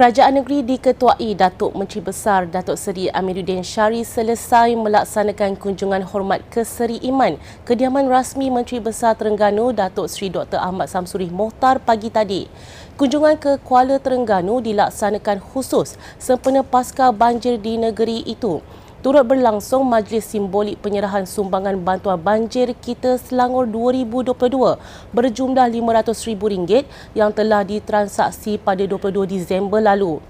Kerajaan Negeri diketuai Datuk Menteri Besar Datuk Seri Amiruddin Syari selesai melaksanakan kunjungan hormat ke Seri Iman, kediaman rasmi Menteri Besar Terengganu Datuk Seri Dr. Ahmad Samsuri Mohtar pagi tadi. Kunjungan ke Kuala Terengganu dilaksanakan khusus sempena pasca banjir di negeri itu turut berlangsung majlis simbolik penyerahan sumbangan bantuan banjir kita Selangor 2022 berjumlah RM500,000 yang telah ditransaksi pada 22 Disember lalu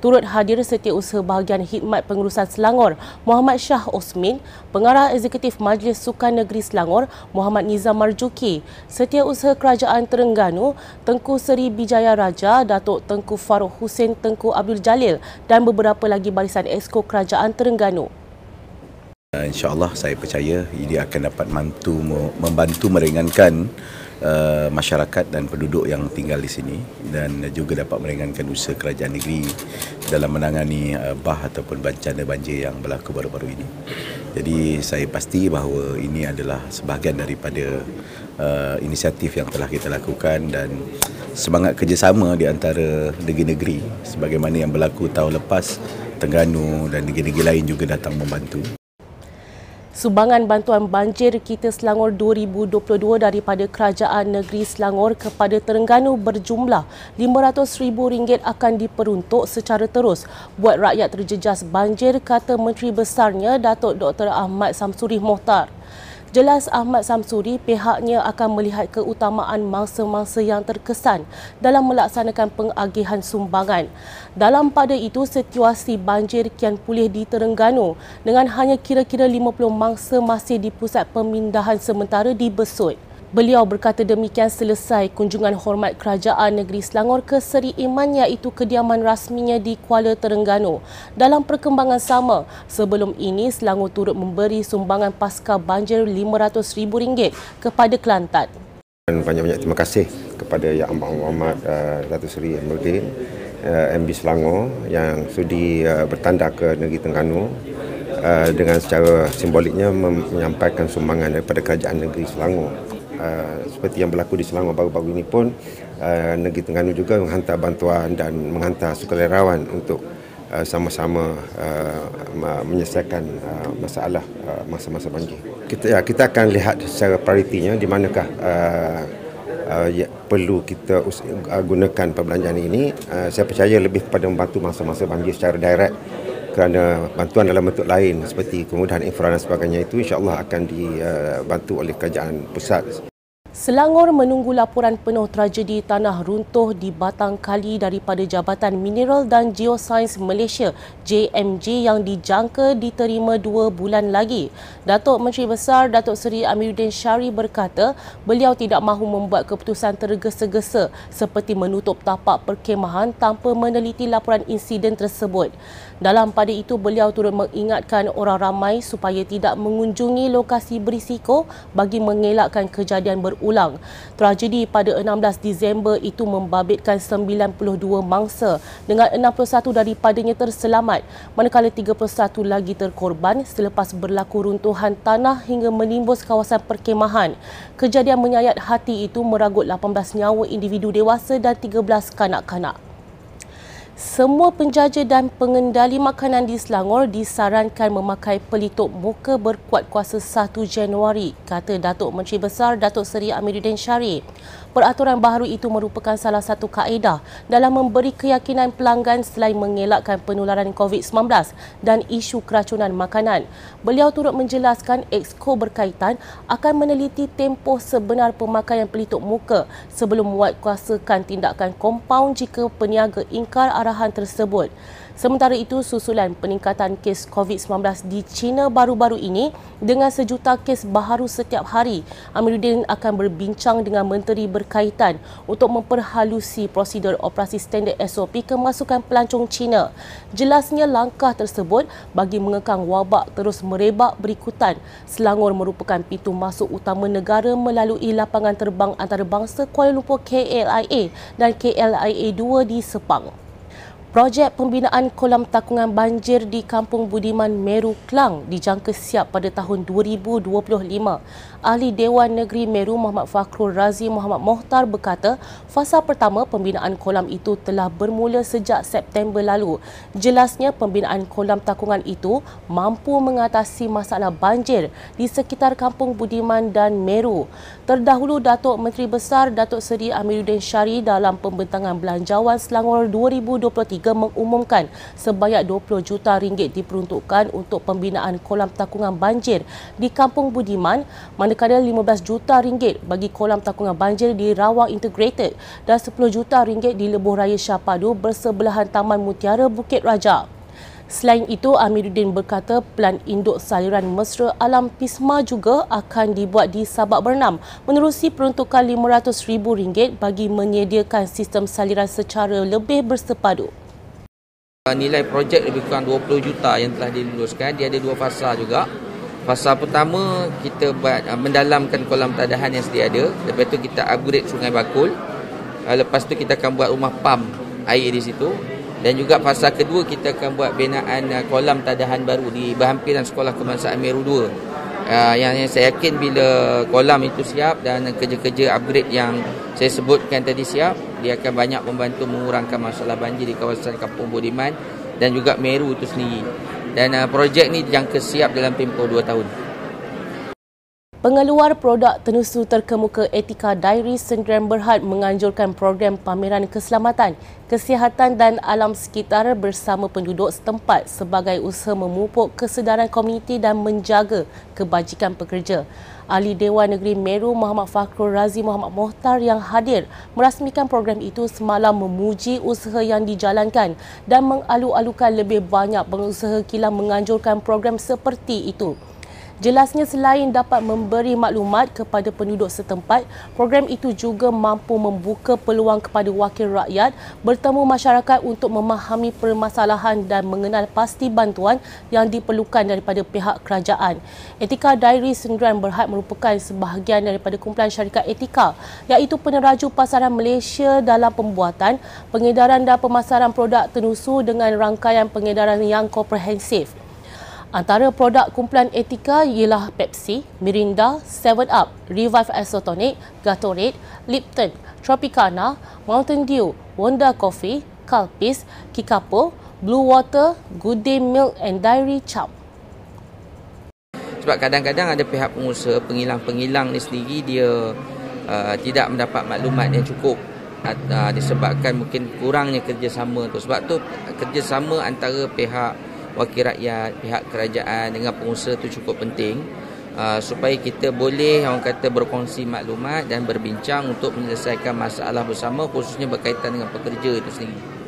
turut hadir setiausaha bahagian khidmat pengurusan Selangor Muhammad Shah Osmin, Pengarah Eksekutif Majlis Sukan Negeri Selangor Muhammad Nizam Marjuki, Setiausaha Kerajaan Terengganu Tengku Seri Bijaya Raja Datuk Tengku Farouk Hussein Tengku Abdul Jalil dan beberapa lagi barisan Esko Kerajaan Terengganu. InsyaAllah saya percaya ini akan dapat membantu, membantu meringankan uh, masyarakat dan penduduk yang tinggal di sini dan juga dapat meringankan usaha kerajaan negeri dalam menangani uh, bah ataupun bencana banjir yang berlaku baru-baru ini. Jadi saya pasti bahawa ini adalah sebahagian daripada uh, inisiatif yang telah kita lakukan dan semangat kerjasama di antara negeri-negeri sebagaimana yang berlaku tahun lepas Tengganu dan negeri-negeri lain juga datang membantu. Sumbangan bantuan banjir kita Selangor 2022 daripada Kerajaan Negeri Selangor kepada Terengganu berjumlah RM500,000 akan diperuntuk secara terus buat rakyat terjejas banjir kata Menteri Besarnya Datuk Dr. Ahmad Samsuri Mohtar. Jelas Ahmad Samsuri pihaknya akan melihat keutamaan mangsa-mangsa yang terkesan dalam melaksanakan pengagihan sumbangan. Dalam pada itu, situasi banjir kian pulih di Terengganu dengan hanya kira-kira 50 mangsa masih di pusat pemindahan sementara di Besut. Beliau berkata demikian selesai kunjungan hormat Kerajaan Negeri Selangor ke Seri Iman iaitu kediaman rasminya di Kuala Terengganu. Dalam perkembangan sama, sebelum ini Selangor turut memberi sumbangan pasca banjir RM500,000 kepada Kelantan. Banyak-banyak terima kasih kepada Yang Amat Muhammad uh, Datuk Seri Amiruddin uh, MB Selangor yang sudi uh, bertanda ke Negeri Terengganu dengan secara simboliknya menyampaikan sumbangan daripada Kerajaan Negeri Selangor uh, seperti yang berlaku di Selangor baru-baru ini pun uh, Negeri Terengganu juga menghantar bantuan dan menghantar sukarelawan untuk uh, sama-sama uh, menyelesaikan uh, masalah uh, masa-masa banjir. Kita ya kita akan lihat secara prioritinya di manakah uh, uh, ya, perlu kita uh, gunakan perbelanjaan ini. Uh, saya percaya lebih kepada membantu masa-masa banjir secara direct kerana bantuan dalam bentuk lain seperti kemudahan infra dan sebagainya itu insya-Allah akan dibantu oleh kerajaan pusat. Selangor menunggu laporan penuh tragedi tanah runtuh di Batang Kali daripada Jabatan Mineral dan Geosains Malaysia JMJ yang dijangka diterima dua bulan lagi. Datuk Menteri Besar Datuk Seri Amiruddin Syari berkata beliau tidak mahu membuat keputusan tergesa-gesa seperti menutup tapak perkemahan tanpa meneliti laporan insiden tersebut. Dalam pada itu beliau turut mengingatkan orang ramai supaya tidak mengunjungi lokasi berisiko bagi mengelakkan kejadian berulang berulang. Tragedi pada 16 Disember itu membabitkan 92 mangsa dengan 61 daripadanya terselamat manakala 31 lagi terkorban selepas berlaku runtuhan tanah hingga menimbus kawasan perkemahan. Kejadian menyayat hati itu meragut 18 nyawa individu dewasa dan 13 kanak-kanak. Semua penjaja dan pengendali makanan di Selangor disarankan memakai pelitup muka berkuat kuasa 1 Januari, kata Datuk Menteri Besar Datuk Seri Amiruddin Syari. Peraturan baharu itu merupakan salah satu kaedah dalam memberi keyakinan pelanggan selain mengelakkan penularan COVID-19 dan isu keracunan makanan. Beliau turut menjelaskan Exco berkaitan akan meneliti tempoh sebenar pemakaian pelitup muka sebelum kuasakan tindakan kompaun jika peniaga ingkar arahan tersebut. Sementara itu, susulan peningkatan kes COVID-19 di China baru-baru ini dengan sejuta kes baharu setiap hari, Amiruddin akan berbincang dengan menteri berkaitan untuk memperhalusi prosedur operasi standard SOP kemasukan pelancong China. Jelasnya langkah tersebut bagi mengekang wabak terus merebak berikutan. Selangor merupakan pintu masuk utama negara melalui lapangan terbang antarabangsa Kuala Lumpur KLIA dan KLIA 2 di Sepang. Projek pembinaan kolam takungan banjir di Kampung Budiman Meru Klang dijangka siap pada tahun 2025. Ahli Dewan Negeri Meru Muhammad Fakhrul Razi Muhammad Mohtar berkata, fasa pertama pembinaan kolam itu telah bermula sejak September lalu. Jelasnya pembinaan kolam takungan itu mampu mengatasi masalah banjir di sekitar Kampung Budiman dan Meru. Terdahulu Datuk Menteri Besar Datuk Seri Amiruddin Syari dalam pembentangan belanjawan Selangor 2023 mengumumkan sebanyak 20 juta ringgit diperuntukkan untuk pembinaan kolam takungan banjir di Kampung Budiman manakala 15 juta ringgit bagi kolam takungan banjir di Rawang Integrated dan 10 juta ringgit di Lebuh Raya Syapadu bersebelahan Taman Mutiara Bukit Raja. Selain itu, Amiruddin berkata pelan induk saliran mesra alam Pisma juga akan dibuat di Sabak Bernam menerusi peruntukan RM500,000 bagi menyediakan sistem saliran secara lebih bersepadu. Nilai projek lebih kurang 20 juta yang telah diluluskan. Dia ada dua fasa juga. Fasa pertama kita buat uh, mendalamkan kolam tadahan yang sedia ada. Lepas tu kita upgrade Sungai Bakul. Uh, lepas tu kita akan buat rumah pam air di situ. Dan juga fasa kedua kita akan buat binaan uh, kolam tadahan baru di berhampiran Sekolah Kebangsaan Meru 2. Uh, yang, yang saya yakin bila kolam itu siap dan kerja-kerja upgrade yang saya sebutkan tadi siap, dia akan banyak membantu mengurangkan masalah banjir di kawasan Kampung Budiman dan juga Meru itu sendiri. Dan uh, projek ni dijangka siap dalam tempoh 2 tahun. Pengeluar produk tenusu terkemuka Etika Diary Sendirian Berhad menganjurkan program pameran keselamatan, kesihatan dan alam sekitar bersama penduduk setempat sebagai usaha memupuk kesedaran komuniti dan menjaga kebajikan pekerja. Ahli Dewan Negeri Meru Muhammad Fakhrul Razi Muhammad Mohtar yang hadir merasmikan program itu semalam memuji usaha yang dijalankan dan mengalu-alukan lebih banyak pengusaha kilang menganjurkan program seperti itu. Jelasnya selain dapat memberi maklumat kepada penduduk setempat, program itu juga mampu membuka peluang kepada wakil rakyat bertemu masyarakat untuk memahami permasalahan dan mengenal pasti bantuan yang diperlukan daripada pihak kerajaan. Etika Diary Sendirian Berhad merupakan sebahagian daripada kumpulan syarikat etika iaitu peneraju pasaran Malaysia dalam pembuatan, pengedaran dan pemasaran produk tenusu dengan rangkaian pengedaran yang komprehensif. Antara produk kumpulan etika ialah Pepsi, Mirinda, 7-Up, Revive Isotonic, Gatorade, Lipton, Tropicana, Mountain Dew, Wonder Coffee, Calpis, Kikapo, Blue Water, Good Day Milk and Dairy Chow. Sebab kadang-kadang ada pihak pengusaha, pengilang-pengilang ni sendiri dia uh, tidak mendapat maklumat yang cukup uh, disebabkan mungkin kurangnya kerjasama tu. Sebab tu kerjasama antara pihak wakil rakyat, pihak kerajaan dengan pengusaha itu cukup penting uh, supaya kita boleh orang kata berkongsi maklumat dan berbincang untuk menyelesaikan masalah bersama khususnya berkaitan dengan pekerja itu sendiri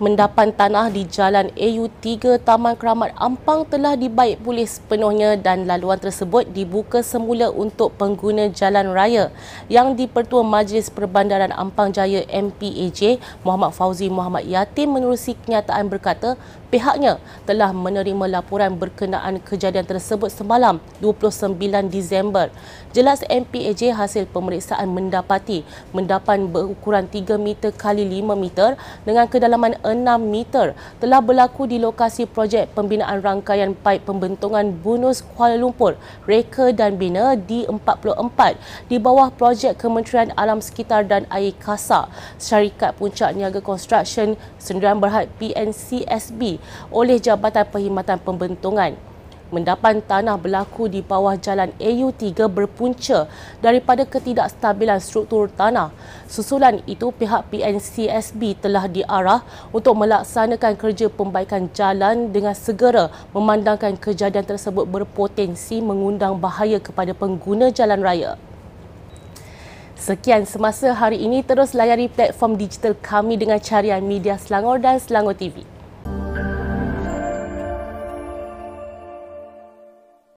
mendapan tanah di Jalan AU3 Taman Keramat Ampang telah dibaik pulih sepenuhnya dan laluan tersebut dibuka semula untuk pengguna jalan raya yang di-Pertua Majlis Perbandaran Ampang Jaya MPAJ Muhammad Fauzi Muhammad Yatim menerusi kenyataan berkata pihaknya telah menerima laporan berkenaan kejadian tersebut semalam 29 Disember. Jelas MPAJ hasil pemeriksaan mendapati mendapan berukuran 3 meter kali 5 meter dengan kedalaman 6 meter telah berlaku di lokasi projek pembinaan rangkaian paip pembentungan Bunus Kuala Lumpur, Reka dan Bina di 44 di bawah projek Kementerian Alam Sekitar dan Air Kasa, Syarikat Puncak Niaga Construction Sendirian Berhad PNCSB oleh Jabatan Perkhidmatan Pembentungan mendapan tanah berlaku di bawah jalan AU3 berpunca daripada ketidakstabilan struktur tanah. Susulan itu, pihak PNCSB telah diarah untuk melaksanakan kerja pembaikan jalan dengan segera memandangkan kejadian tersebut berpotensi mengundang bahaya kepada pengguna jalan raya. Sekian semasa hari ini terus layari platform digital kami dengan carian media Selangor dan Selangor TV.